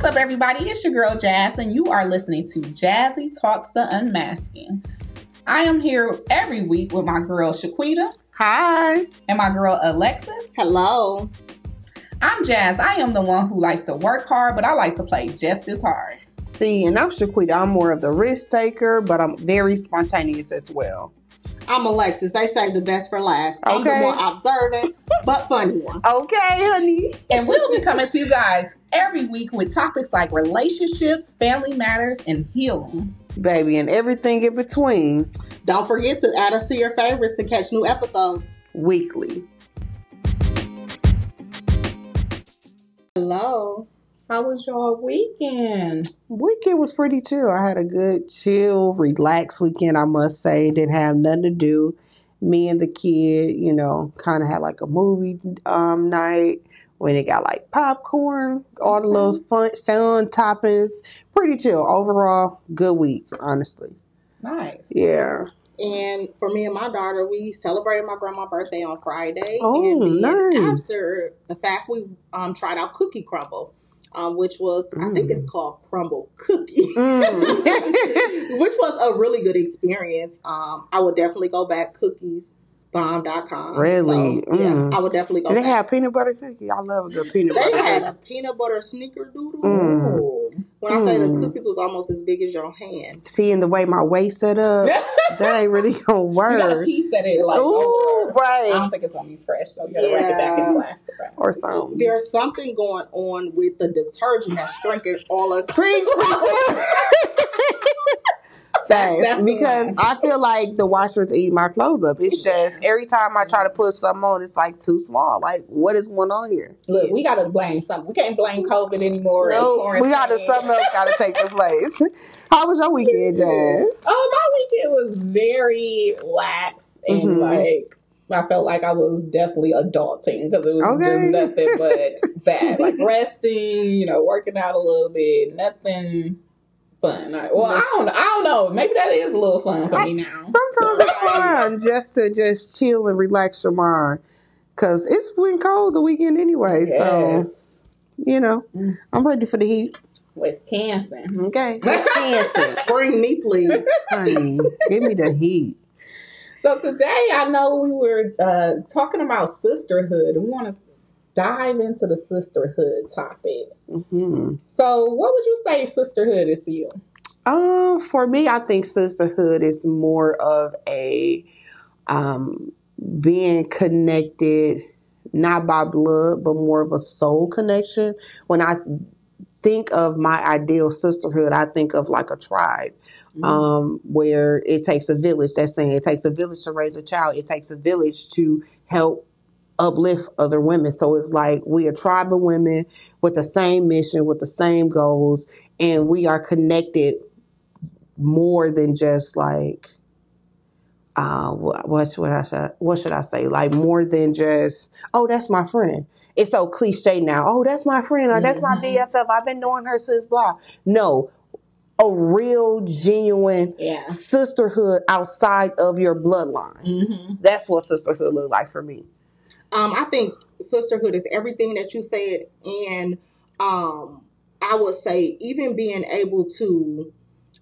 What's up, everybody? It's your girl Jazz, and you are listening to Jazzy Talks the Unmasking. I am here every week with my girl Shaquita Hi. and my girl Alexis. Hello. I'm Jazz. I am the one who likes to work hard, but I like to play just as hard. See, and I'm Shaquita. I'm more of the risk taker, but I'm very spontaneous as well. I'm Alexis. They say the best for last. I'm the Okay. more observant but funny one. Okay, honey. And we'll be coming to you guys every week with topics like relationships, family matters, and healing. Baby, and everything in between Don't forget to add us to your favorites to catch new episodes. weekly. Hello. How was your weekend? Weekend was pretty chill. I had a good, chill, relaxed weekend, I must say. Didn't have nothing to do. Me and the kid, you know, kind of had like a movie um, night when it got like popcorn, all the little fun, fun toppings. Pretty chill. Overall, good week, honestly. Nice. Yeah. And for me and my daughter, we celebrated my grandma's birthday on Friday. Oh, and nice. After the fact, we um, tried out Cookie Crumble, um, which was, I think it's called Crumbl Cookie. Mm. which was a really good experience. Um, I would definitely go back cookiesbomb.com. Really? So, yeah, Mm. I would definitely go Did they back. have peanut butter cookie? I love a good peanut They butter They had a peanut butter snickerdoodle. Mm. When I say the Mm. cookies was almost as big as your hand. Seeing the way my waist set up, that ain't really gonna work. You got a piece that it like Ooh, over. I don't think it's gonna be fresh, so you gotta wrap it back in Yeah. plastic wrap. Or something. There's something going on with the detergent that's drinking all of Preach, preach. Facts. that's because line. I feel like the washer's eating my clothes up. It's just every time I try to put something on, it's like too small. Like, what is going on here? Look, we gotta blame something. We can't blame COVID anymore. No, we gotta something else gotta take the place. How was your weekend, Jazz? Oh, my weekend was very lax and Mhm. like I felt like I was definitely adulting because it was Okay. just nothing but bad. Like resting, you know, working out a little bit, nothing fun. I, well, I don't, I don't know. Maybe that is a little fun for me now. Sometimes it's fun just to just chill and relax your mind. Cause it's been cold the weekend anyway, so you know Mm. I'm ready for the heat. Wisconsin. Okay, Wisconsin. Bring me, please. honey, give me the heat. So today, I know we were uh, talking about sisterhood, we want to dive into the sisterhood topic. hmm So, what would you say sisterhood is to you? Uh, for me, I think sisterhood is more of a um, being connected, not by blood, but more of a soul connection. When I think of my ideal sisterhood, I think of like a tribe, um, where it takes a village. That's saying it takes a village to raise a child. It takes a village to help uplift other women. So it's like we a tribe of women with the same mission, with the same goals, and we are connected more than just like uh what what should I say what should I say like more than just oh that's my friend it's so cliche now oh that's my friend or that's my Mhm. BFF I've been knowing her since blah no a real genuine Yeah. sisterhood outside of your bloodline Mm-hmm. that's what sisterhood look like for me Um, I think sisterhood is everything that you said, and um, I would say even being able to,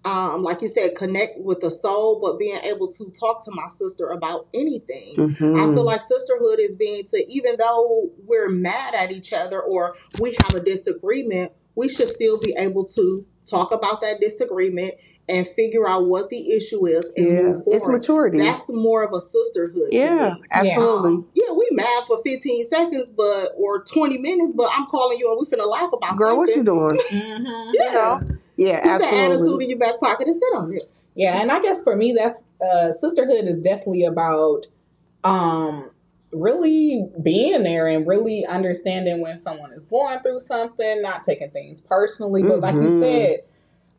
um, like you said, connect with the soul, but being able to talk to my sister about anything. I Mhm. feel like sisterhood is being to even though we're mad at each other or we have a disagreement, we should still be able to talk about that disagreement and figure out what the issue is and yeah move forward. it's maturity That's more of a sisterhood. yeah absolutely Um, yeah, we mad for 15 seconds, but or 20 minutes, but I'm calling you and we finna laugh about something. girl what you doing Mm-hmm. Yeah. know? Yeah Keep that attitude in your back pocket and sit on it. Yeah, and I guess for me, that's uh, sisterhood is definitely about um, really being there and really understanding when someone is going through something, not taking things personally. But like you Mhm. said,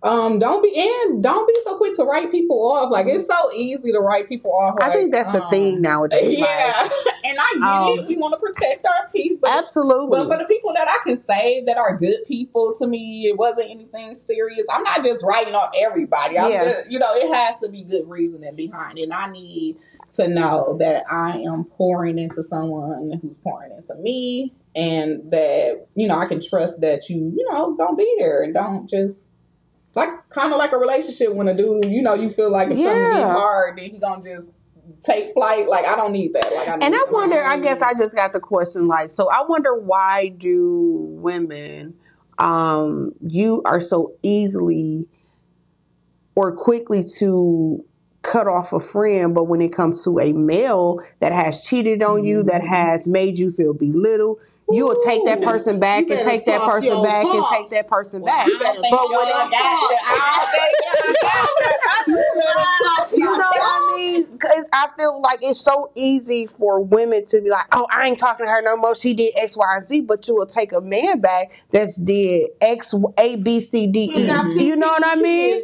um, don't be and don't be so quick to write people off. Like it's so easy to write people off. I think that's the um, thing nowadays Yeah, like, and I get Um, it. We want to protect our peace, but absolutely but for the people that I can save that are good people to me, it wasn't anything serious. I'm not just writing off everybody. I'm Yeah. just, you know, it has to be good reasoning behind it. And I need to know that I am pouring into someone who's pouring into me and that, you know, I can trust that you, you know, gonna be there and don't just like kind of like a relationship when a dude, you know, you feel like if something Yeah. get hard, then he gonna just take flight. Like I don't need that. Like I need And I wonder, I guess I just got the question like, so I wonder why do women, um, you are so easily or quickly to cut off a friend, but when it comes to a male that has cheated on you, that has made you feel belittled, you will take that person back and take that person back and take that person Well, back. But when it- got that. I don't think y'all got that. You know what I mean? Because I feel like it's so easy for women to be like, "Oh, I ain't talking to her no more. She did X, Y, and Z." But you will take a man back that's did X, A, B, C, D, E. Got You know what I mean? You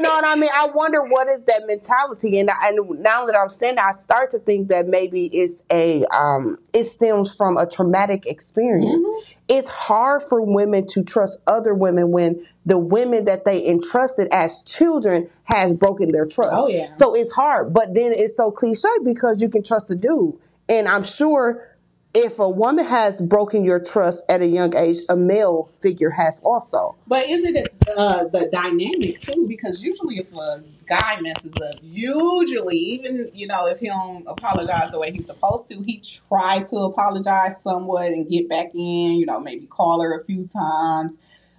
know what I mean? I wonder what is that mentality, and I, and now that I'm saying, that, I start to think that maybe it's a um, it stems from a traumatic experience. It's hard for women to trust other women when the women that they entrusted as children has broken their trust. Oh, yeah. So it's hard, but then it's so cliche because you can trust a dude, and I'm sure. If a woman has broken your trust at a young age, a male figure has also. But is it uh, the dynamic too? Because usually, if a guy messes up, usually even you know if he don't apologize the way he's supposed to, he try to apologize somewhat and get back in. You know, maybe call her a few times.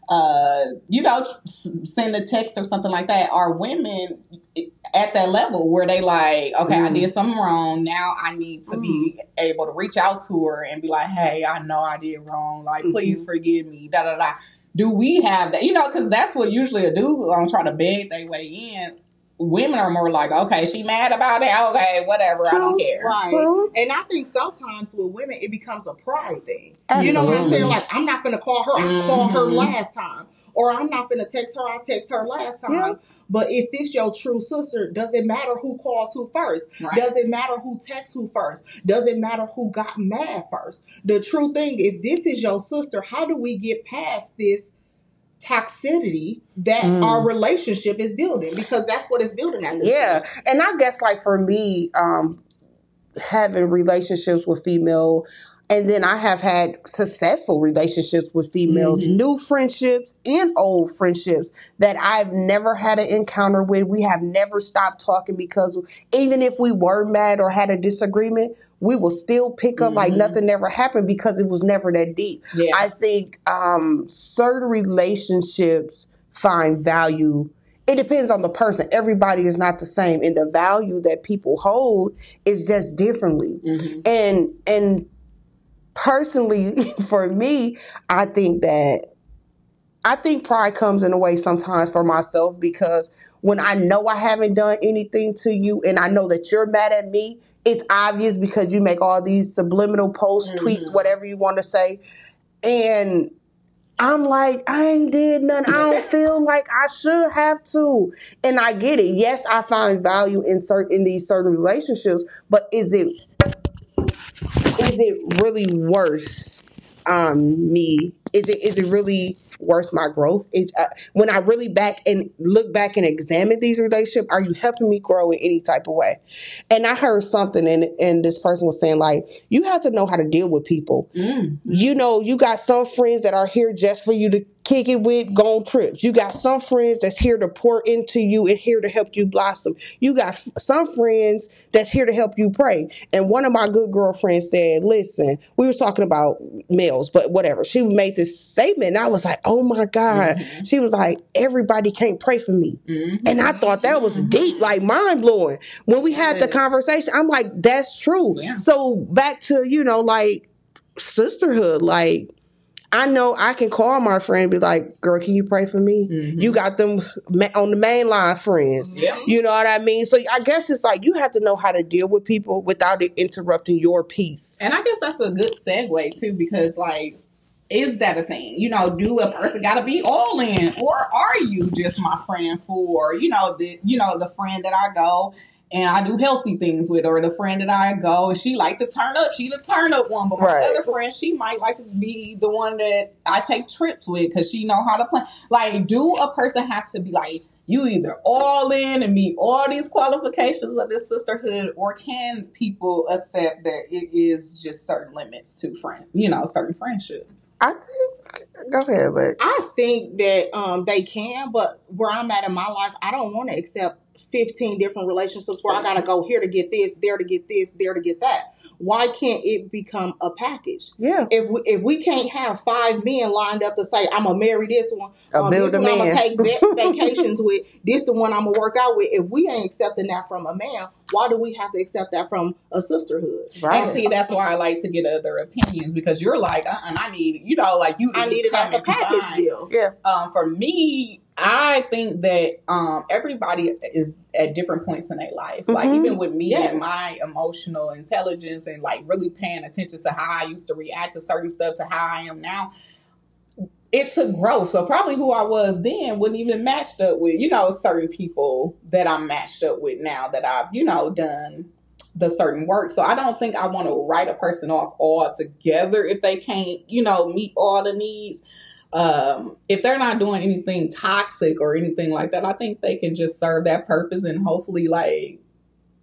Uh, you know, send a text or something like that. Are women at that level where they like, okay, I Mm. did something wrong. Now I need to be able to reach out to her and be like, hey, I know I did wrong. Like, Mm-hmm. please forgive me. Da da da. Do we have that? You know, because that's what usually a dude gonna try to beg their way in. Women are more like, okay, she mad about it. Okay, whatever. I don't care. Right. True. And I think sometimes with women, it becomes a pride thing. You know what I'm saying? Like, I'm not going to call her. I called her mm-hmm. last time. Or I'm not going to text her. I text her last time. Yeah. But if this your true sister, does it matter who calls who first? Right. Does it matter who texts who first? Does it matter who got mad first? The true thing, if this is your sister, how do we get past this toxicity that Mm. our relationship is building? Because that's what it's building at this Yeah, point. and I guess like for me, um, having relationships with female, and then I have had successful relationships with females, new friendships and old friendships that I've never had an encounter with. We have never stopped talking because even if we were mad or had a disagreement, we will still pick up like nothing ever happened because it was never that deep. Yeah. I think um, certain relationships find value. It depends on the person. Everybody is not the same, and the value that people hold is just differently. And and personally, for me, I think that I think pride comes in a way sometimes for myself because when I know I haven't done anything to you and I know that you're mad at me, it's obvious because you make all these subliminal posts, tweets, whatever you want to say. And I'm like, I ain't did nothing. I don't feel like I should have to. And I get it. Yes, I find value in certain in these certain relationships, but is it is it really worth um me is it is it really worth my growth. It, uh, when i really back and look back and examine these relationships are you helping me grow in any type of way? And i heard something and and this person was saying like you have to know how to deal with people. You know you got some friends that are here just for you to kick it with go on trips. You got some friends that's here to pour into you and here to help you blossom. You got f- some friends that's here to help you pray. And one of my good girlfriends said listen we were talking about males but whatever. She made this statement and i was like oh my god. Mm-hmm. She was like everybody can't pray for me. Mm-hmm. And i thought that was deep like mind-blowing. When we had the conversation i'm like that's true. Yeah. so back to you know like sisterhood like I know I can call my friend and be like, girl, can you pray for me? You mm-hmm. got them on the main line friends. Yeah. You know what I mean? So I guess it's like you have to know how to deal with people without it interrupting your peace. And I guess that's a good segue too, because like, is that a thing? You know, do a person got to be all in, or are you just my friend for you know the you know the friend that I go and I do healthy things with, or the friend that I go and she like to turn up, she the turn up one, but my Right. other friend she might like to be the one that I take trips with because she know how to plan. Like, do a person have to be like? you either all in and meet all these qualifications of this sisterhood, or can people accept that it is just certain limits to friend, you know, certain friendships? I think. Go ahead, Lex. I think that um, they can, but where I'm at in my life, I don't want to accept 15 different relationships where I got to go here to get this, there to get this, there to get that. Why can't it become a package? Yeah. If we, if we can't have five men lined up to say I'm gonna marry this one, um, this one I'm going to take va- vacations with, this the one I'm gonna work out with. If we ain't accepting that from a man, why do we have to accept that from a sisterhood? Right. And see, that's why I like to get other opinions because you're like, uh, uh I need, you know, like you. I need it as a package deal. Yeah. um, for me, I think that um, everybody is at different points in their life. Like Mhm. even with me Yes. and my emotional intelligence and like really paying attention to how I used to react to certain stuff to how I am now. It took growth. So probably who I was then wouldn't even matched up with, you know, certain people that I'm matched up with now that I've, you know, done the certain work. So I don't think I want to write a person off altogether if they can't, you know, meet all the needs um, if they're not doing anything toxic or anything like that, I think they can just serve that purpose and hopefully like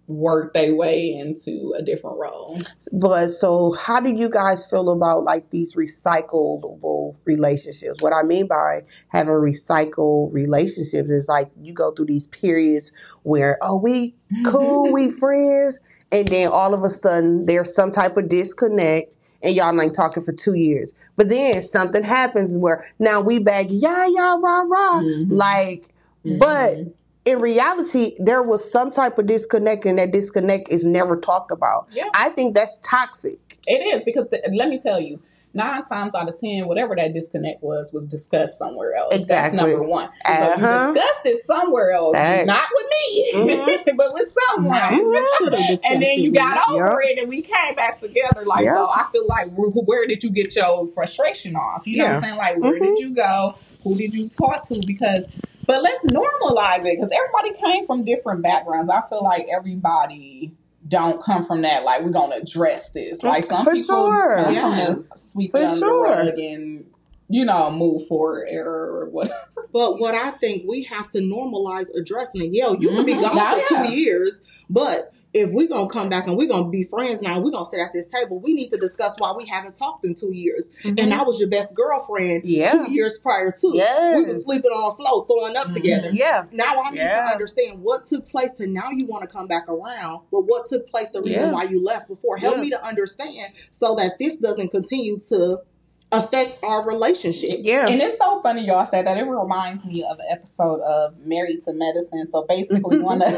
work their way into a different role. But so, how do you guys feel about like these recyclable relationships? What I mean by having recycled relationships is like you go through these periods where, oh, we cool, we friends, and then all of a sudden there's some type of disconnect. And y'all ain't talking for two years, but then something happens where now we back, yeah, yeah, rah, rah, Mhm. like. But in reality, there was some type of disconnect, and that disconnect is never talked about. Yeah. I think that's toxic. It is because the, let me tell you, nine times out of ten, whatever that disconnect was, was discussed somewhere else. Exactly. That's number one. So Uh-huh. you discussed it somewhere else, Thanks. not with me, Mhm. but with someone. Mhm. and then you got over Yep. it and we came back together like Yep. so i feel like where, where did you get your frustration off you know what i'm saying like where Mhm. did you go who did you talk to because but let's normalize it because everybody came from different backgrounds i feel like everybody don't come from that like we're gonna address this like some For people sure. come from Yes. this sweep For it under sure. the rug and you know move forward error or whatever But what I think we have to normalize addressing it. Yeah, you can be mm-hmm. gone for oh, yeah. two years, but if we're gonna come back and we're gonna be friends now, we're gonna sit at this table. We need to discuss why we haven't talked in two years. And I was your best girlfriend Yeah. two years prior to. Yes. We were sleeping on the floor, throwing up Mhm. together. Yeah. Now I need Yeah. to understand what took place and now you want to come back around. But what took place, the reason Yeah. why you left before. Help me to understand so that this doesn't continue to affect our relationship. Yeah. And it's so funny y'all said that. It reminds me of an episode of Married to Medicine. So basically, one of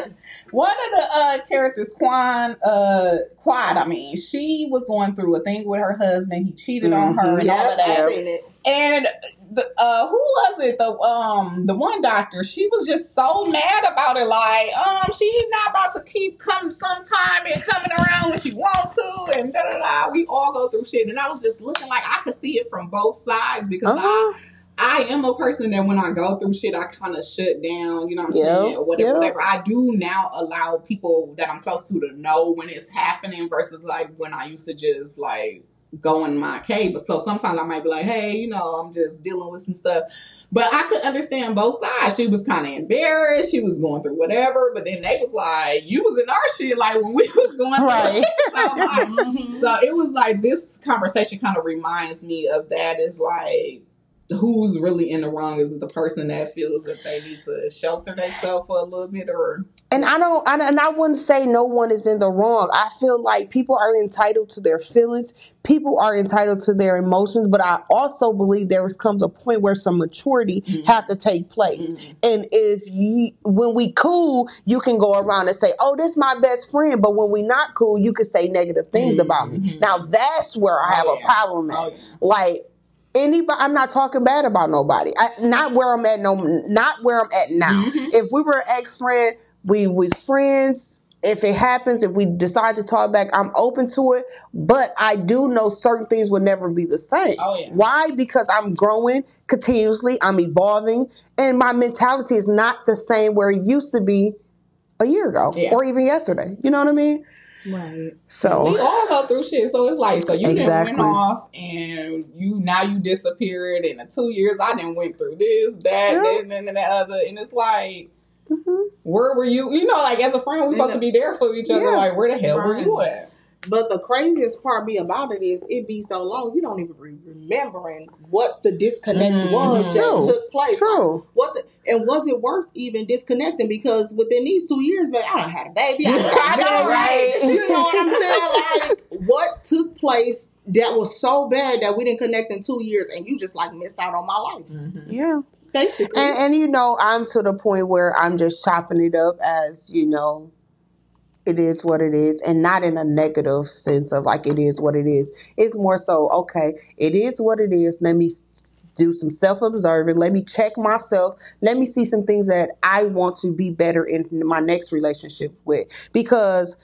one of the uh, characters, Quan, uh, Quad, I mean, she was going through a thing with her husband. He cheated on her and all of that. I've seen it. And the uh, who was it? The um the one doctor. She was just so mad about it. Like um she's not about to keep coming sometime and coming around when she want to and da da da. We all go through shit. And I was just looking like I could see it from both sides because I Uh-huh. I am a person that when I go through shit, I kind of shut down. You know what I'm Yep, saying? Or whatever, yep. whatever. I do now allow people that I'm close to to know when it's happening versus like when I used to just like go in my cave. So sometimes I might be like, hey, you know, I'm just dealing with some stuff. But I could understand both sides. She was kind of embarrassed. She was going through whatever. But then they was like, you was in our shit like when we was going through. Right. so, like, Mhm. so it was like this conversation kind of reminds me of that is like who's really in the wrong is it the person that feels that they need to shelter themselves for a little bit or And I don't, I, and I wouldn't say no one is in the wrong. I feel like people are entitled to their feelings. People are entitled to their emotions, but I also believe there comes a point where some maturity Mhm. have to take place. Mhm. And if you, when we cool, you can go around and say, "Oh, this is my best friend," but when we not cool, you can say negative things about me. Now that's where I Oh, have yeah. a problem at. oh yeah Like anybody, I'm not talking bad about nobody. I, not where I'm at. No, not where I'm at now. Mhm. If we were ex friend, we was friends. If it happens, if we decide to talk back, I'm open to it. But I do know certain things will never be the same. Oh, yeah. Why? Because I'm growing continuously. I'm evolving, and my mentality is not the same where it used to be a year ago Yeah. or even yesterday. You know what I mean? right So we all go through shit so it's like so you Exactly. didn't went off and you now you disappeared in the two years I didn't went through this that Yeah. and then the other and it's like Mhm. Where were you? You know, like as a friend, we're supposed to be there for each other. Yeah. Like, where the hell were you at? But the craziest part be about it is it be so long you don't even be remembering what the disconnect Mhm. was that True. took place. True. Like, what the, and was it worth even disconnecting? Because within these two years, but I don't had a baby. I, done got I know, married. right? You know what I'm saying? Like what took place that was so bad that we didn't connect in two years, and you just like missed out on my life, Mm-hmm. Yeah. Basically. And, and you know, I'm to the point where I'm just chopping it up as you know, it is what it is, and not in a negative sense of like it is what it is. It's more so okay, it is what it is. Let me do some self observing. Let me check myself. Let me see some things that I want to be better in my next relationship with. Because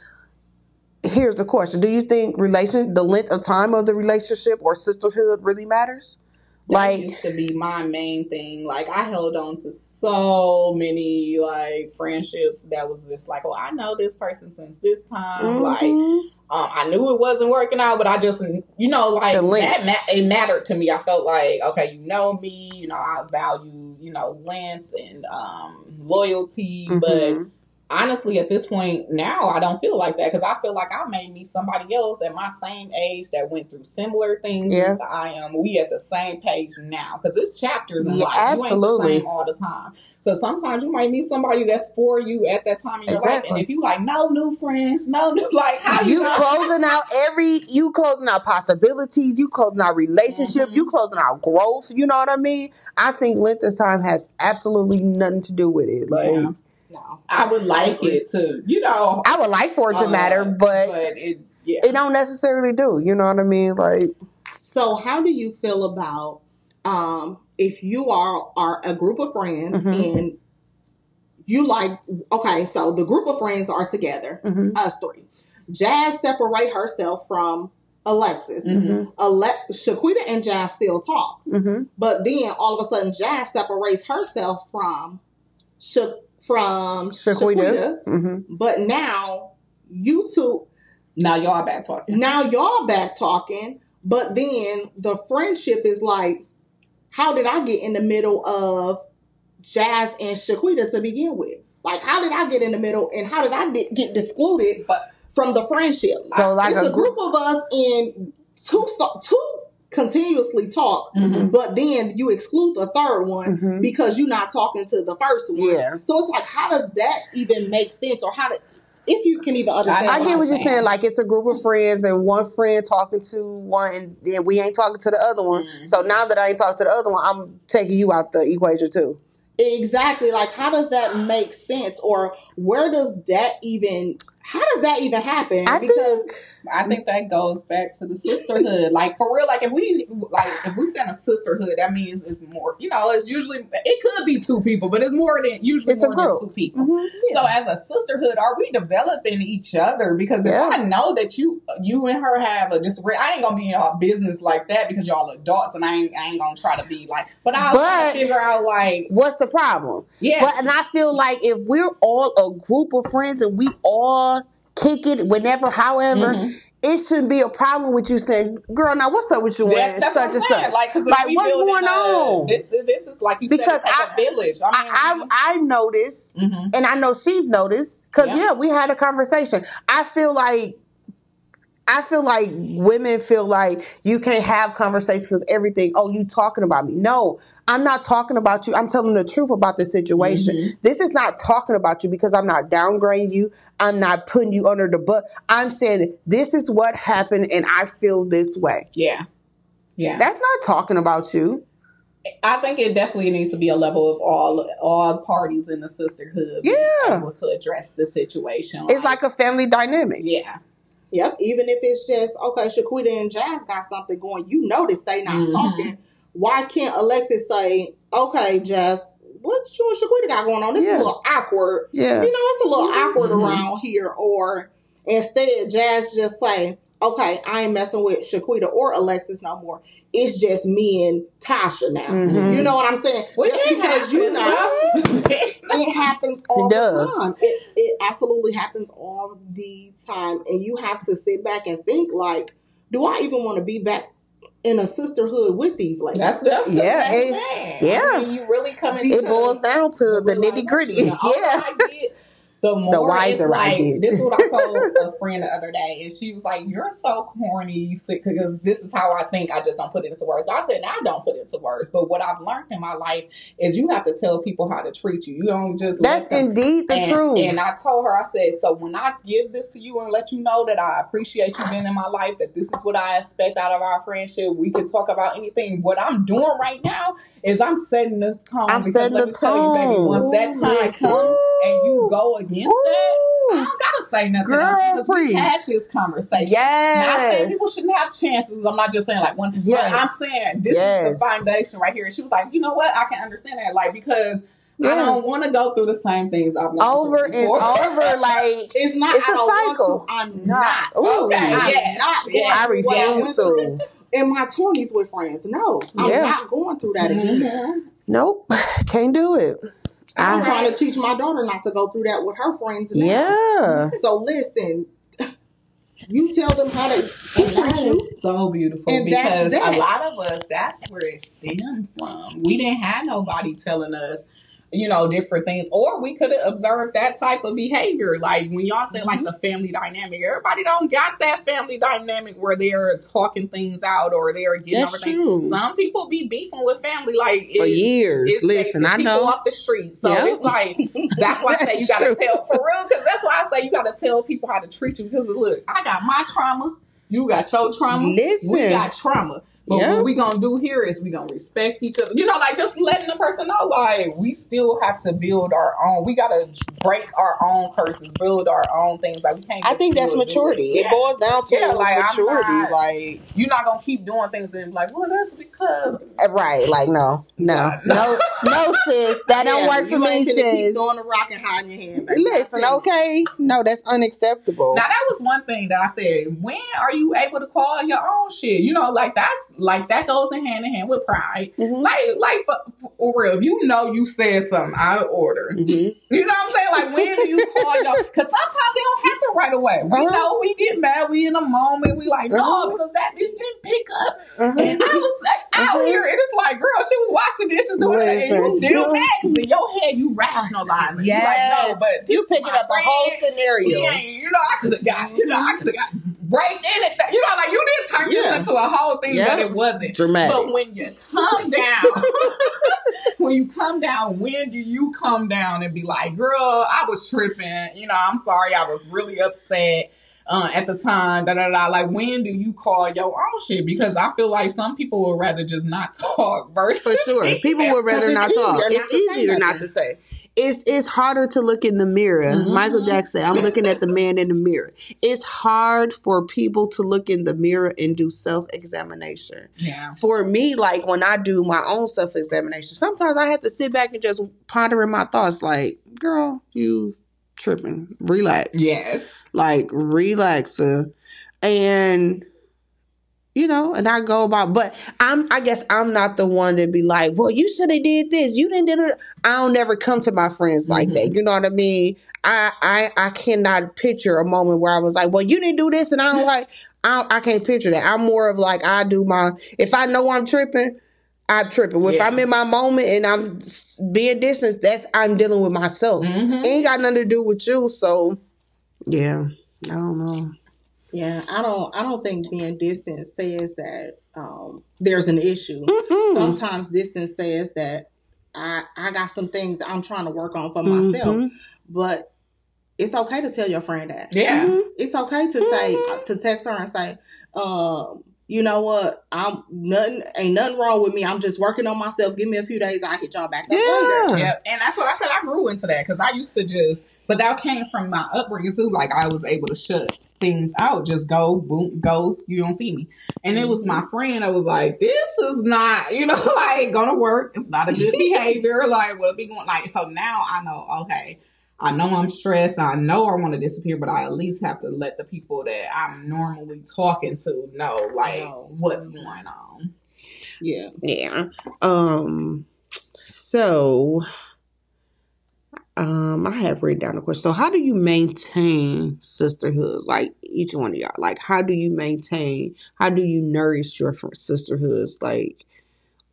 here's the question: Do you think relation the length of time of the relationship or sisterhood really matters? That Like used to be my main thing. Like I held on to so many like friendships that was just like, oh, I know this person since this time. Like mhm. um, I knew it wasn't working out, but I just, you know, like that. Ma- it mattered to me. I felt like, okay, you know me. You know, I value, you know, length and um, loyalty. But Mhm. Honestly, at this point now, I don't feel like that because I feel like I made me somebody else at my same age that went through similar things Yeah. as I am. We at the same page now because it's chapters in Yeah, life. You absolutely. ain't the same all the time. So sometimes you might meet somebody that's for you at that time in your life, and if you like no new friends, no new like how you, you know? closing out every you closing out possibilities you closing out relationship Mhm. you closing out growth you know what i mean i think length of time has absolutely nothing to do with it like Yeah. No, I would like it to, you know, i would like for it to uh, matter but but it, yeah, it don't necessarily do you know what i mean like So, how do you feel about um, if you are are a group of friends Mhm. and you like? Okay, so the group of friends are together, mhm, us three. Jazz separate herself from Alexis. Mhm. Ale- Shaquita and Jazz still talks, mhm. but then all of a sudden Jazz separates herself from Sha- from Shaquita. Shaquita. Mhm. But now you two now y'all back talking. now y'all back talking, but then the friendship is like, how did I get in the middle of Jazz and Shaquita to begin with? Like, how did I get in the middle, and how did I di- get excluded But from the friendship? So, like it's a a, group of us, in two st- two continuously talk, Mhm. but then you exclude the third one Mhm. because you're not talking to the first one. Yeah. So it's like, how does that even make sense, or how do if you can even understand? I what get I'm what you're saying. saying. Like it's a group of friends, and one friend talking to one, and then we ain't talking to the other one. Mhm. So now that I ain't talking to the other one, I'm taking you out the equation too. Exactly. Like, how does that make sense, or where does that even? How does that even happen? I because think I think that goes back to the sisterhood. like for real, like if we like if we saying a sisterhood, that means it's more. You know, it's usually it could be two people, but it's more than usually It's a more than group. two people. Mhm. So as a sisterhood, are we developing each other? Because if Yeah. I know that you you and her have a just I ain't gonna be in y'all business like that because y'all adults and I ain't I ain't gonna try to be like. But I'll But- to figure out like what's the problem? yeah. But and I feel like if we're all a group of friends and we all kick it whenever, however, Mhm. it shouldn't be a problem with you saying, "Girl, now what's up with you That- and that's such what and saying. such?" Like, Like, what's going a- on? This is this is like you Because said, it take a village. I mean, I, I I noticed, Mhm. and I know she's noticed because Yeah. yeah, we had a conversation. I feel like. I feel like women feel like you can't have conversations because everything, oh, you talking about me. No, I'm not talking about you. I'm telling the truth about the situation. Mhm. This is not talking about you because I'm not downgrading you. I'm not putting you under the butt. I'm saying this is what happened and I feel this way. yeah, yeah. That's not talking about you. I think it definitely needs to be a level of all all parties in the sisterhood. Yeah. able to address the situation. It's like a family dynamic. yeah, Yep. Even if it's just okay, Shaquita and Jazz got something going. You notice they not Mhm. talking. Why can't Alexis say, "Okay, Jazz, what you and Shaquita got going on? This is a little awkward. Yeah. You know, it's a little awkward Mhm. around here." Or instead, Jazz just say, "Okay, I ain't messing with Shaquita or Alexis no more. It's just me and Tasha now." Mhm. You know what I'm saying? which just it because you know happens. it happens all It does. the time. It, it absolutely happens all the time, and you have to sit back and think like, do I even want to be back in a sisterhood with these ladies. That's that's the Yeah, best it- thing. yeah. I mean, you really come into It boils down to the nitty gritty. The older Yeah. The more wiser it's I like get. this is what I told a friend the other day, and she was like, "You're so corny, you sick because this is how I think. I just don't put it into words." I said, "Now I don't put it into words, but what I've learned in my life is you have to tell people how to treat you. You don't just That's indeed the and, truth. And I told her, I said, so when I give this to you and let you know that I appreciate you being in my life, that this is what I expect out of our friendship, we can talk about anything. What I'm doing right now is I'm setting the tone. I'm because setting let the me tell you, baby, tone. once that time comes and you go against that, I don't gotta say nothing Girl, else because we had this conversation. Not saying Yes. people shouldn't have chances. I'm not just saying like one. Yeah. I'm saying this is the foundation right here. And she was like, you know what? I can understand that, like because I don't want to go through the same things I've Over and over, like It's not. It's I a cycle. to, I'm not. Ooh. Okay, I'm yes, not yes. I I refuse to. in my twenties with friends. No, I'm Yeah. not going through that again. Mhm. Nope, can't do it. I'm I, trying to teach my daughter not to go through that with her friends. Now. yeah. So listen, you tell them how to And treat you. so beautiful And that's because that. a lot of us, that's where it stemmed from. We didn't have nobody telling us, you know, different things, or we could have observed that type of behavior. Like when y'all say like mm-hmm. the family dynamic, everybody don't got that family dynamic where they're talking things out or they're getting That's everything. true. Some people be beefing with family like For it- years. it's Listen, I people know. off the street. So Yeah. it's like that's why I say you gotta true. tell for real because that's why I say you gotta tell people how to treat you because look, I got my trauma, you got your trauma, we Listen. got trauma. But Yeah. what we gonna do here is we gonna respect each other. You know, like just letting the person know, like we still have to build our own. We gotta break our own curses, build our own things. Like we can't. I think that's do it, maturity. It, boils down to Yeah, like, maturity. not- like You're not gonna keep doing things and be like, well, that's because uh, right, like no, no, no, no, sis, that don't Yeah, work for me, sis. throwing the rock and hiding your hand. baby. Listen, okay, no, that's unacceptable. Now that was one thing that I said. When are you able to call your own shit? You know, like that's like that goes in hand in hand with pride. Mhm. Like, like for, for real, if you know you said something out of order, Mhm. you know what I'm saying? Like, when do you call your? Because sometimes it don't happen right away. We Uh-huh. know we get mad, we in a moment, we like, no, Uh-huh. because that bitch didn't pick up, Uh-huh. and I was like, out Mhm. here, and it's like, girl, she was washing dishes doing that, and you still mad because in your head you rationalizing. Yes. like, no, but You picking up the whole scenario. She ain't, you know, I could have got, you know, I could have got right in it. You know, like you didn't turn Yeah. this into a whole thing Yeah. that it wasn't. Dramatic. But when you come down, when you come down, when do you come down and be like, girl, I was tripping. You know, I'm sorry, I was really upset. Uh, at the time, da da da. Like, when do you call your own shit? Because I feel like some people would rather just not talk. Versus For sure, people would rather not talk. It's say easier not to say. It's it's harder to look in the mirror. Mhm. Michael Jackson, I'm looking at the man in the mirror. It's hard for people to look in the mirror and do self examination. Yeah. For me, like when I do my own self examination, sometimes I have to sit back and just ponder in my thoughts. Like, girl, you tripping? Relax. Yes. like relax uh, and you know and i go about but i'm i guess i'm not the one to be like well you should have did this. You didn't did it. I don't never come to my friends like that. You know what i mean? I, I i cannot picture a moment where i was like well you didn't do this and i don't like I, I can't picture that. I'm more of like i do my if i know i'm tripping I tripping. If Yeah. I'm in my moment and I'm being distant, that's I'm dealing with myself. Mhm. Ain't got nothing to do with you. So, yeah, I don't know. Yeah, I don't. I don't think being distant says that um, there's an issue. Mm-mm. Sometimes distance says that I I got some things I'm trying to work on for myself. Mhm. But it's okay to tell your friend that. Yeah. Mhm. It's okay to say to text her and say, um, you know what, I'm nothing ain't nothing wrong with me. I'm just working on myself. Give me a few days, I'll hit y'all back up Yeah. later. Yeah, and that's what I said. I grew into that because I used to just, but that came from my upbringing too. Like I was able to shut things out, just go, boom, ghost. You don't see me, and it was my mm-hmm. friend. I was like, this is not, you know, like gonna work. It's not a good behavior. Like what be going like. So now I know. Okay, I know I'm stressed. I know I want to disappear, but I at least have to let the people that I'm normally talking to know, like Know. what's going on. Yeah. Yeah. Um. So, um, I have written down a question. So, how do you maintain sisterhood? Like each one of y'all, like how do you maintain? How do you nourish your sisterhoods? Like,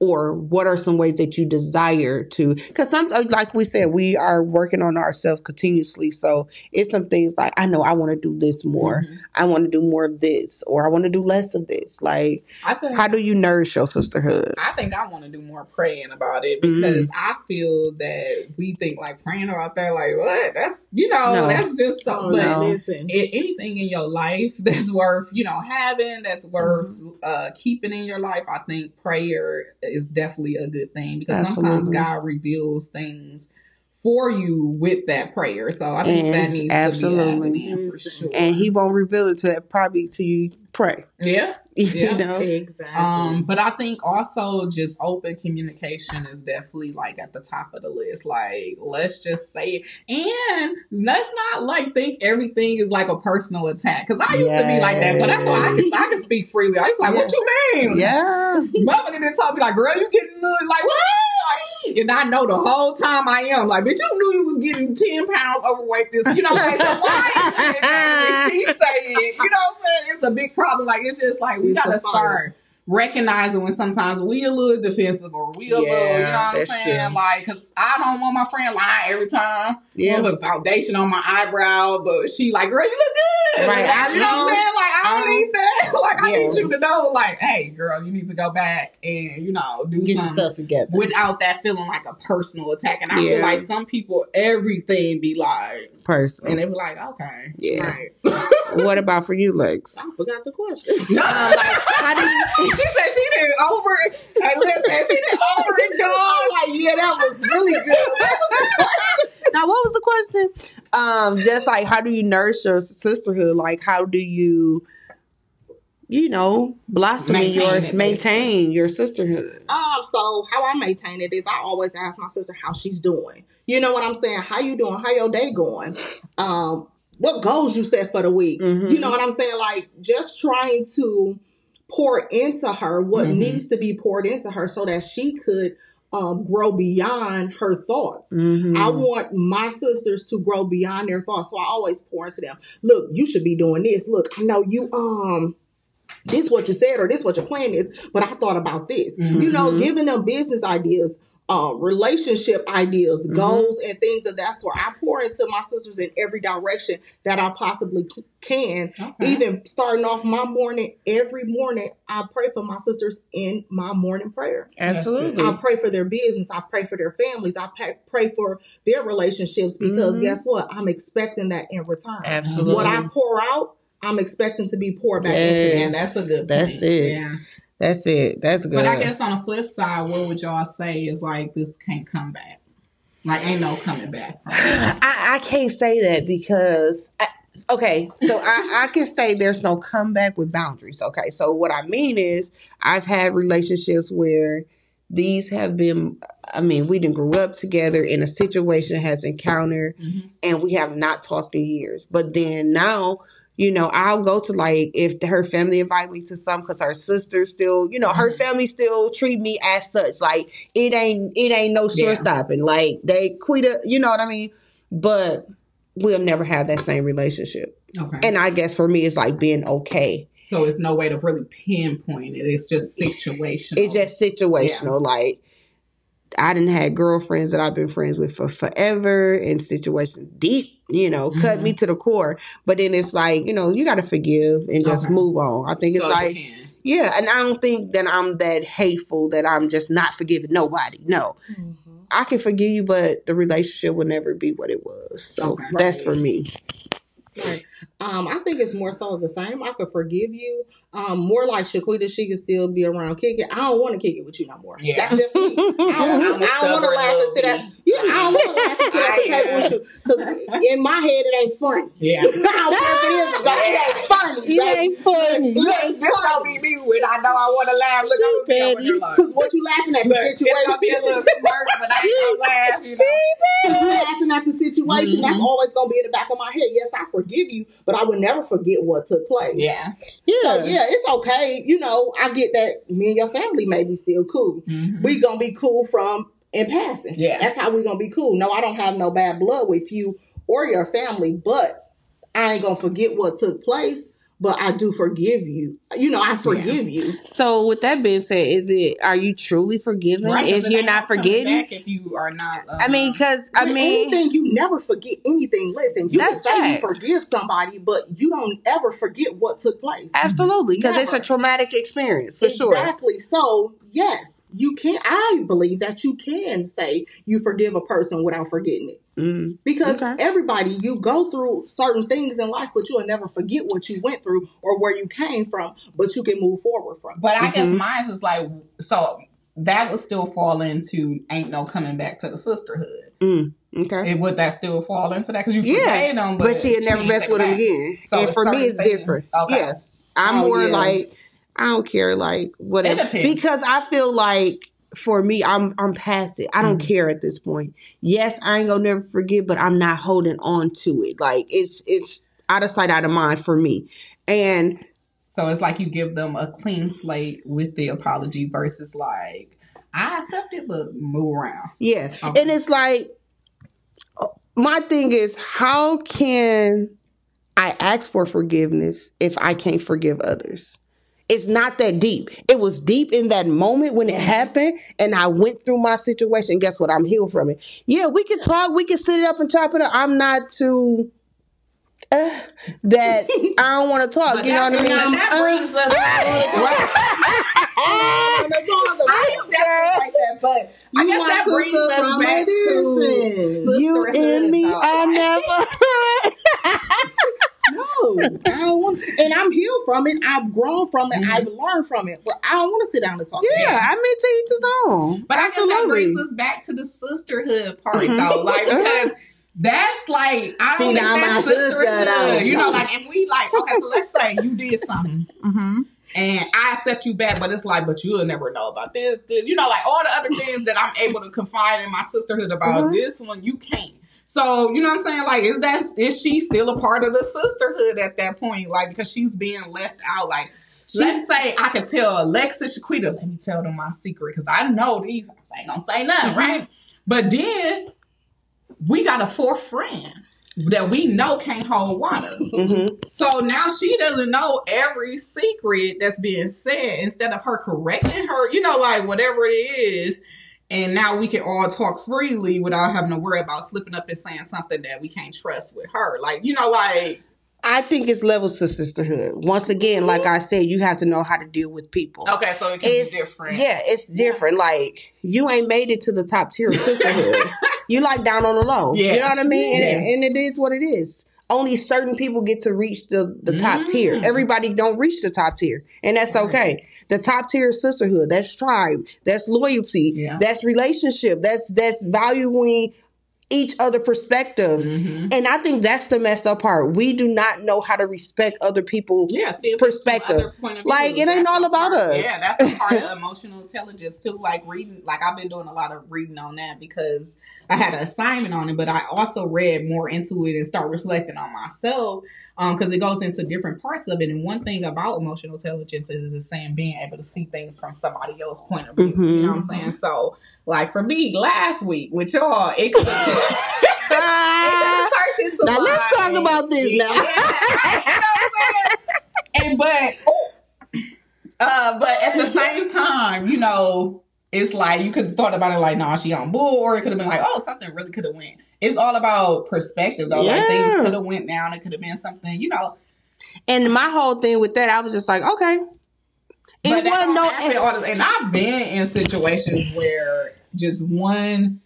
or what are some ways that you desire to? Because some, uh, like we said, we are working on ourselves continuously. So it's some things like I know I want to do this more. Mhm. I want to do more of this, or I want to do less of this. Like, I think how do you nourish your sisterhood? I think I want to do more praying about it Mm-hmm. because I feel that we think like praying about that, like what? That's you know, No. that's just Oh, something. no. Listen. anything in your life that's worth you know having, that's worth Mm-hmm. uh, keeping in your life, I think prayer is definitely a good thing because sometimes God reveals things for you with that prayer. So I think And that needs absolutely. to be added in for sure. And He won't reveal it to probably to you pray. yeah. you Yeah. know. Exactly. Um, but I think also just open communication is definitely like at the top of the list. Like, let's just say it. And let's not like think everything is like a personal attack. Cause I used to be like that. So that's why I can, I can speak freely. I was like, what you mean? Yeah. Motherfucker didn't talk to me like, girl, you getting little, like, what? And I know the whole time I am like, bitch, you knew you was getting 10 pounds overweight this, you know what I'm saying? So why is it she saying? it? You know what I'm saying? It's a big problem. Like, it's just like, we It's gotta start recognizing when sometimes we a little defensive or we a little, you know what I'm saying? true. Like, cause I don't want my friend lying every time. Yeah. Put foundation on my eyebrow, but she like, girl, you look good. Right. Like, you know what I'm saying? Like, I don't Uh-huh. need that. Like, I Yeah. need you to know, like, hey, girl, you need to go back and, you know, do Get something yourself together. without that feeling like a personal attack. And I Yeah. feel like some people, everything be like, person. and they be like, okay, Yeah. right. what about for you, Lex? I forgot the question. No, like, how do you- she said she didn't over. Hey, listen, she didn't overindulge. like, yeah, that was really good. now, what was the question? Um, just like how do you nurse your sisterhood? Like, how do you, you know, blossom in Maintain your it, maintain your sisterhood? Um, so how I maintain it is I always ask my sister how she's doing. You know what I'm saying? How you doing? How your day going? Um, what goals you set for the week? Mhm. You know what I'm saying? Like just trying to pour into her what Mhm. needs to be poured into her so that she could um, grow beyond her thoughts. Mhm. I want my sisters to grow beyond their thoughts. So I always pour into them. Look, you should be doing this. Look, I know you um this what you said or this what your plan is, but I thought about this. You know, Mhm. giving them business ideas, um, relationship ideas, Mhm. goals, and things of that sort. I pour into my sisters in every direction that I possibly c- can. Okay. Even starting off my morning, every morning, I pray for my sisters in my morning prayer. Absolutely. I pray for their business. I pray for their families. I pray, for their relationships because Mhm. guess what? I'm expecting that in return. Absolutely. What I pour out, I'm expecting to be poured back Yes. into Yeah, that's a good. That's point. it. Yeah. That's it. That's good. But I guess on the flip side, what would y'all say is like this can't come back? Like ain't no coming back. I, I can't say that because I, okay, so I, I can say there's no comeback with boundaries. Okay, so what I mean is I've had relationships where these have been. I mean, we didn't grow up together, and a situation has encountered, Mhm. and we have not talked in years. But then now. You know, I'll go to like if her family invite me to some because her sister still, you know, her Mhm. family still treat me as such. Like it ain't, it ain't no Yeah. short stopping. Like they quit, a- you know what I mean? but we'll never have that same relationship. Okay. And I guess for me, it's like being okay. so it's no way to really pinpoint it. It's just situational. It's just situational. Like I didn't have girlfriends that I've been friends with for forever in situations deep, you know, cut Mhm. me to the core. But then it's like, you know, you got to forgive and just Okay. move on. I think it's So it like, yeah, and I don't think that I'm that hateful that I'm just not forgiving nobody. No, I can forgive you, but the relationship will never be what it was. So Okay. that's for me. Right. Um, I think it's more so the same. I could forgive you. Um, more like Shaquita, she could still be around kick it. I don't want to kick it with you no more. Yeah. That's just me. I don't, I'm a I don't want to stubborn laugh and little sit at bee. yeah. I don't want to laugh and sit at the table with you because in my head it ain't funny. Yeah. I don't care if it is, it ain't funny. It ain't funny. Look, this gonna be me when I know I want to laugh. Look, I'm gonna be over here Because what you laughing at the Look, it's gonna be a situation. little smirk, but I ain't gonna laugh. You know? you laughing at the situation. That's Mhm. always gonna be in the back of my head. Yes, I forgive you, but I would never forget what took place. Yeah. So yeah, it's okay. You know, I get that me and your family may be still cool. Mhm. We gonna be cool from in passing. Yeah. That's how we gonna be cool. No, I don't have no bad blood with you or your family, but I ain't gonna forget what took place. But I do forgive you. You know, I forgive you. So with that being said, is it are you truly forgiven Right, if you're not forgetting? back if you are not. Uh, I mean, because I mean, anything you never forget anything. Listen, you That's can say you forgive somebody, but you don't ever forget what took place. absolutely, because it's a traumatic experience for sure. Exactly. So yes, you can. I believe that you can say you forgive a person without forgetting it, Mm. because Okay. everybody you go through certain things in life, but you'll never forget what you went through or where you came from. But you can move forward from. but I guess Mhm. mine is like so that would still fall into ain't no coming back to the sisterhood. Mm. Okay. It, would that still fall into that? Because you Yeah, them, But, she had never messed with him again. So and for me, it's things- different. Okay. Yes, I'm Oh, more yeah. like I don't care, like whatever, because I feel like for me, I'm I'm past it. I don't Mhm. care at this point. Yes, I ain't gonna never forget, but I'm not holding on to it. Like it's it's out of sight, out of mind for me. And So it's like you give them a clean slate with the apology versus like I accept it, but move around. Yeah. Okay. And it's like, my thing is, how can I ask for forgiveness if I can't forgive others? It's not that deep. It was deep in that moment when it happened, and I went through my situation. Guess what? I'm healed from it. Yeah, we can talk, we can sit it up and chop it up. I'm not too. Uh, that I don't want to talk. But you know what I mean? that uh, brings us. I'm scared. like that, but I guess that brings us back to. You and me are never. No, I don't want. And I'm healed from it. I've grown from it. I've learned from it. But I don't want to sit down and talk. Mm-hmm. Yeah, I mean, to each his own. But I guess that brings us back to the sisterhood part, Mhm. though. Like because that's like I don't think now my that's sister, sisterhood. though. You know, like if we like okay, so let's say you did something Mm-hmm. and I accept you back, but it's like, but you'll never know about this, this, you know, like all the other things that I'm able to confide in my sisterhood about. Mhm. This one you can't. So you know what I'm saying? Like, is that is she still a part of the sisterhood at that point? Like, because she's being left out. Like, let's say I could tell Alexis Shaquita, let me tell them my secret because I know these I ain't gonna say nothing, right? But then we got a fourth friend that we know can't hold water. Mm-hmm. So now she doesn't know every secret that's being said instead of her correcting her, you know, like whatever it is. And now we can all talk freely without having to worry about slipping up and saying something that we can't trust with her. Like, you know, like, I think it's levels to sisterhood. Once again, like I said, you have to know how to deal with people. okay, so it can It's be different. Yeah, it's different. Like you ain't made it to the top tier of sisterhood. you like down on the low. Yeah. You know what I mean? Yeah. And, and it is what it is. Only certain people get to reach the, the top Mm. tier. Everybody don't reach the top tier. And that's Right. okay. The top tier sisterhood. That's tribe. That's loyalty. Yeah. That's relationship. That's that's valuing each other perspective. Mhm. And I think that's the messed up part. We do not know how to respect other people. Yeah, see Perspective. Like, it ain't all about part- us. Yeah, that's the part of emotional intelligence too. Like reading, like I've been doing a lot of reading on that because I had an assignment on it, but I also read more into it and start reflecting on myself because it goes into different parts of it. And one thing about emotional intelligence is, is same being able to see things from somebody else's point of view. You know what I'm saying? So, like for me, last week with y'all, it could Now, let's talk about this now. Yeah, you know what I'm saying? And but, uh, but at the same time, you know, it's like you could have thought about it like, nah, she on bull, or it could have been like, oh, something really could have went. It's all about perspective, though. Like things could have went down. It could have been something, you know. and my whole thing with that, I was just like, okay. It wasn't no. happen all the- and I've been in situations where just one.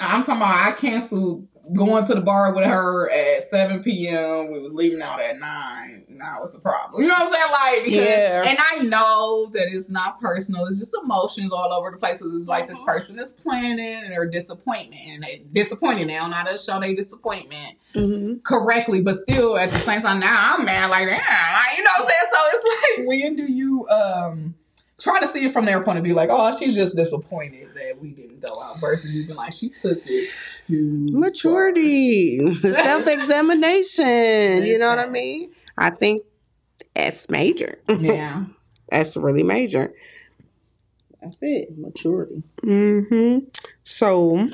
I'm talking about I canceled going to the bar with her at 7 p.m. We was leaving out at nine. Now it's a problem. You know what I'm saying? Like, because, Yeah. and I know that it's not personal. It's just emotions all over the place. 'cause It's like this person is planning and they're disappointment and they disappointed. They don't know how to show their disappointment Mhm. correctly, but still at the same time, now I'm mad like that. Like, you know what I'm saying? So it's like, when do you um try to see it from their point of view? Like, oh, she's just disappointed that we didn't go out, versus you being like, she took it too Maturity, self examination. You know what I mean? I think that's major. Yeah. That's really major. That's it. Maturity. Mm hmm So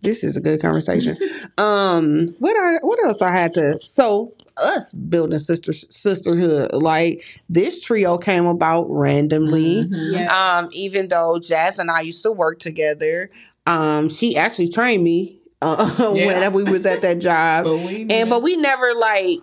this is a good conversation. um, what I what else I had to so us building sister sisterhood like this trio came about randomly. Mhm. Yes. Um, even though Jazz and I used to work together, um, she actually trained me uh, Yeah. when we was at that job, But we and but we never like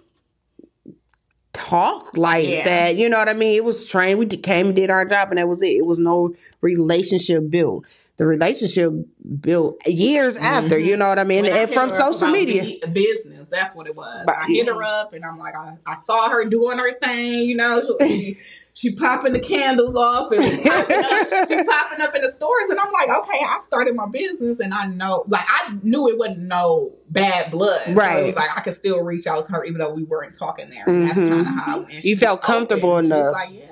talk like Yeah. that. You know what I mean? It was trained. We came and did our job, and that was it. It was no relationship built. The relationship built years after. You know what I mean? When and hit from social media. business. That's what it was. But- I hit her up and I'm like, I, I saw her doing her thing. You know, she, she popping the candles off and popping up, she popping up in the stores, and I'm like, okay, I started my business, and I know, like, I knew it wasn't no bad blood. So Right. it was like I could still reach out to her even though we weren't talking there. And that's mm-hmm. kind of how. and You she felt open. comfortable She was enough. like, yeah.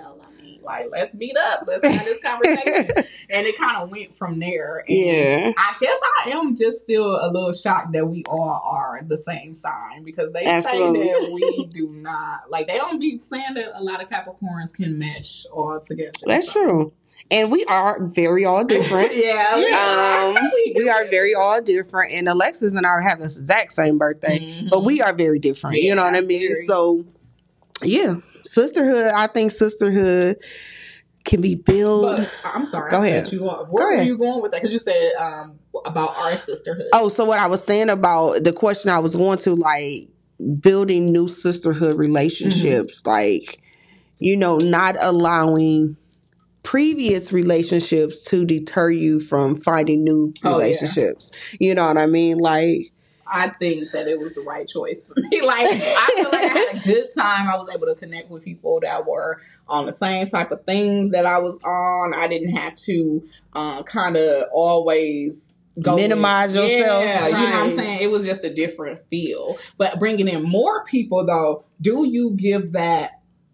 Like, let's meet up. Let's have this conversation. and it kind of went from there. And Yeah. I guess I am just still a little shocked that we all are the same sign because they Absolutely. say that we do not. Like they don't be saying that a lot of Capricorns can mesh all together. That's So- true. And we are very all different. yeah, we Um, are. we are very all different, and Alexis and I have the exact same birthday, Mhm. but we are very different. you know what I mean? very. So, yeah, sisterhood. I think sisterhood can be built. But I'm sorry. Go ahead. You off. Where Go ahead. you going with that? Because you said um, about our sisterhood. oh, so what I was saying about the question I was going to like building new sisterhood relationships, Mm-hmm. like you know, not allowing previous relationships to deter you from finding new Oh, yeah. relationships. You know what I mean? Like I think that it was the right choice for me. Like I feel like I had a good time. I was able to connect with people that were on the same type of things that I was on. I didn't have to uh, kind of always go Minimize with- yourself. Yeah, you know what I'm saying. It was just a different feel. But bringing in more people though, do you give that?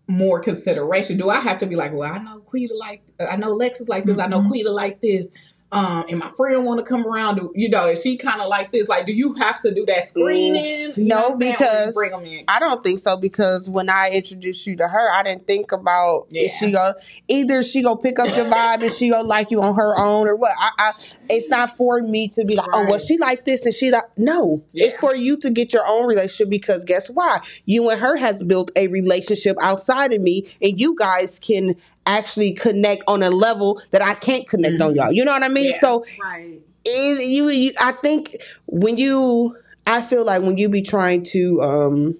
More consideration. Do I have to be like, well, I know Quita like, I know Lex is like this. I know Mhm. Quita like this um, and my friend want to come around. Do, you know, is she kind of like this? Like, do you have to do that screening? You know no, what I'm saying? Or you because bring them in. I don't think so because when I introduced you to her, I didn't think about Yeah. if she go either she go pick up your vibe and she go like you on her own or what. I, I it's not for me to be like, oh well, she like this and she like no. It's for you to get your own relationship because guess why? You and her has built a relationship outside of me, and you guys can actually connect on a level that I can't connect on y'all. You know what I mean? Yeah. So Right. is you, you I think when you I feel like when you be trying to um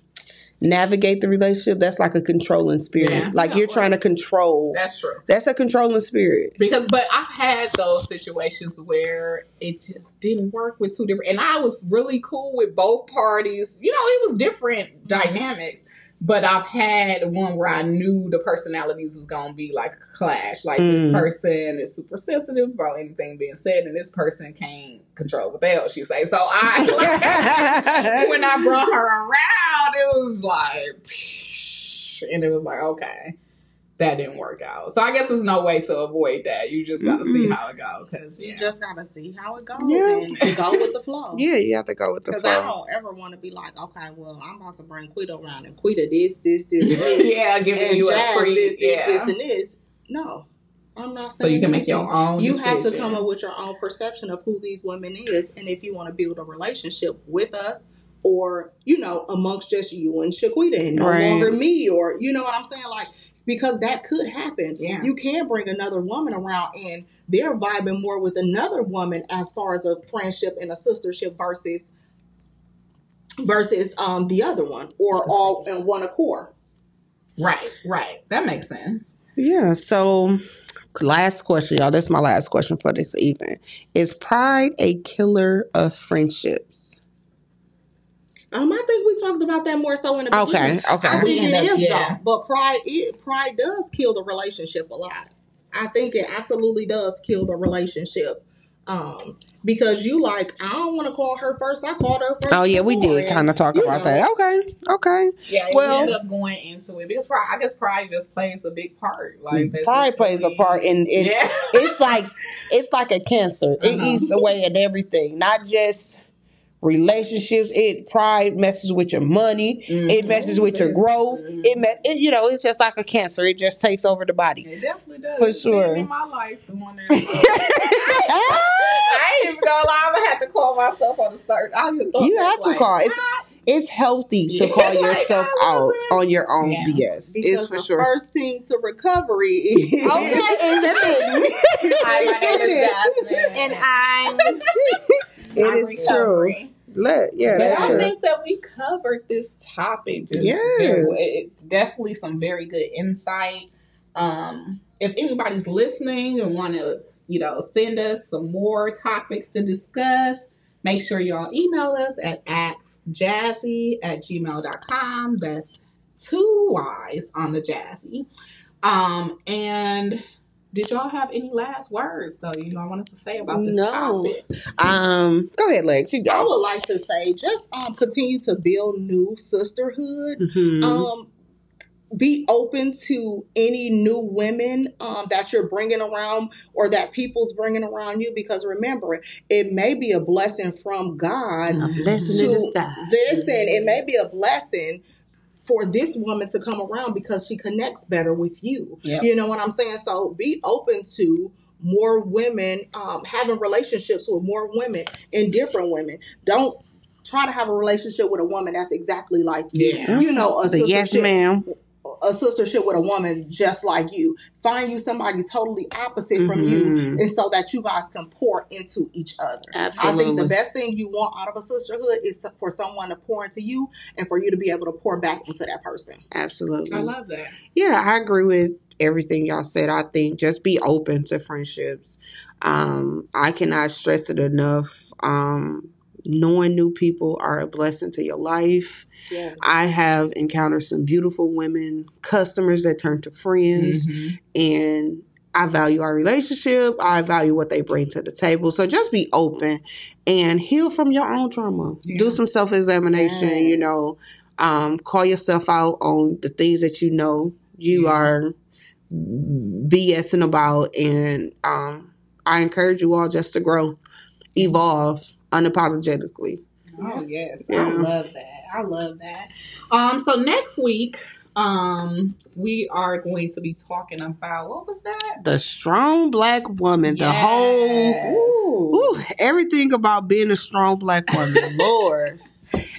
navigate the relationship, that's like a controlling spirit. Yeah. Like you're trying to control. That's true. That's a controlling spirit. Because, but I've had those situations where it just didn't work with two different, and I was really cool with both parties. You know, it was different dynamics. But I've had one where I knew the personalities was gonna be like a clash. Like Mm. this person is super sensitive about anything being said, and this person can't control what the hell she say. So I, when I brought her around, it was like, and it was like, okay, that didn't work out. So I guess there's no way to avoid that. You just got to see Mm-mm. how it goes. Because You just gotta see how it goes Yeah. and go with the flow. yeah, you have to go with the flow. Because I don't ever want to be like, okay, well, I'm about to bring Quita around and Quita this, this, this, and this, yeah, giving and you Jazz a free, this, this, yeah. this, and this. No, I'm not so you can make your own. You have to come up with your own perception of who these women is, and if you want to build a relationship with us, or you know, amongst just you and Shaquita, and no Right. longer me, or you know what I'm saying, like because that could happen. Yeah. You can bring another woman around, and they're vibing more with another woman as far as a friendship and a sistership versus versus um the other one, or all in one accord. Right, right. That makes sense. Yeah. So, last question, y'all. That's my last question for this evening. Is pride a killer of friendships? Um, I think we talked about that more so in the beginning. Okay. Okay. I think We it end up- is yeah. so, but pride it pride does kill the relationship a lot. I think it absolutely does kill the relationship. Um, because you like, I don't want to call her first. I called her first. Oh yeah, we did kind of talk about know, that. Okay. Okay. Yeah, Well- we ended up going into it because pride. I guess pride just plays a big part. Like Pride plays a part in it. Yeah. it's like it's like a cancer. It Uh-huh. eats away at everything, not just relationships. It pride messes with your money. It mm-hmm. messes with your growth. Mm-hmm. It, me- it, you know, it's just like a cancer. It just takes over the body. It definitely does. For It's sure. In my life, doing that. I ain't even gonna lie. I'm gonna have to call myself on the start. I even thought You have to like, call. It's it's healthy to call yourself I out on your own Yeah. BS. Because It's for the sure. first thing to recovery is Okay, is admitting. Hi, my name is Jasmine. and I'm. It is true. Let yeah, But I true. think that we covered this topic just Yes. very. It- definitely some very good insight. Um, if anybody's listening and want to, you know, send us some more topics to discuss, make sure y'all email us at axjazzy at gmail.com. That's two Y's on the jazzy. Um, and did y'all have any last words though you know I wanted to say about this No. topic? Um, go ahead, Lex. You I would like to say just um continue to build new sisterhood. Mhm. Um be open to any new women um, that you're bringing around or that people's bringing around you because remember it may be a blessing from god a blessing in to disguise. listen it may be a blessing for this woman to come around because she connects better with you Yep. you know what i'm saying so be open to more women um, having relationships with more women and different women don't try to have a relationship with a woman that's exactly like you Yeah. you know a The yes, ma'am. A sistership with a woman just like you. Find you somebody totally opposite from you, Mhm. and so that you guys can pour into each other. Absolutely. I think the best thing you want out of a sisterhood is for someone to pour into you, and for you to be able to pour back into that person. Absolutely. I love that. Yeah, I agree with everything y'all said. I think just be open to friendships. Um, I cannot stress it enough. Um, knowing new people are a blessing to your life. Yeah. I have encountered some beautiful women, customers that turn to friends, Mhm. and I value our relationship. I value what they bring to the table. So just be open and heal from your own trauma. Yeah. Do some self examination, you know, um, call yourself out on the things that you know you Yeah. are BSing about. And um, I encourage you all just to grow, evolve unapologetically. Oh yes, Yeah. I love that. I love that. Um, so next week, um, we are going to be talking about what was that? The strong black woman, the whole. Yes. Ooh, everything about being a strong black woman, Lord.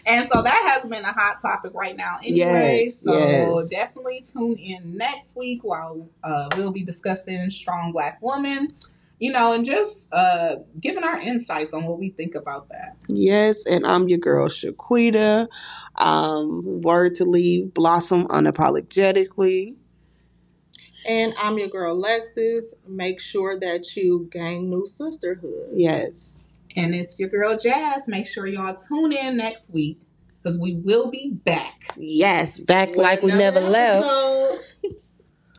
And so that has been a hot topic right now anyway. Yes, so yes. definitely tune in next week while uh, we'll be discussing strong black woman. You know, and just uh, giving our insights on what we think about that. Yes, and I'm your girl Shaquita. Um, word to leave, blossom unapologetically. And I'm your girl Lexis. Make sure that you gain new sisterhood. Yes. And it's your girl Jazz. Make sure y'all tune in next week because we will be back. Yes, back like we never left. Episode.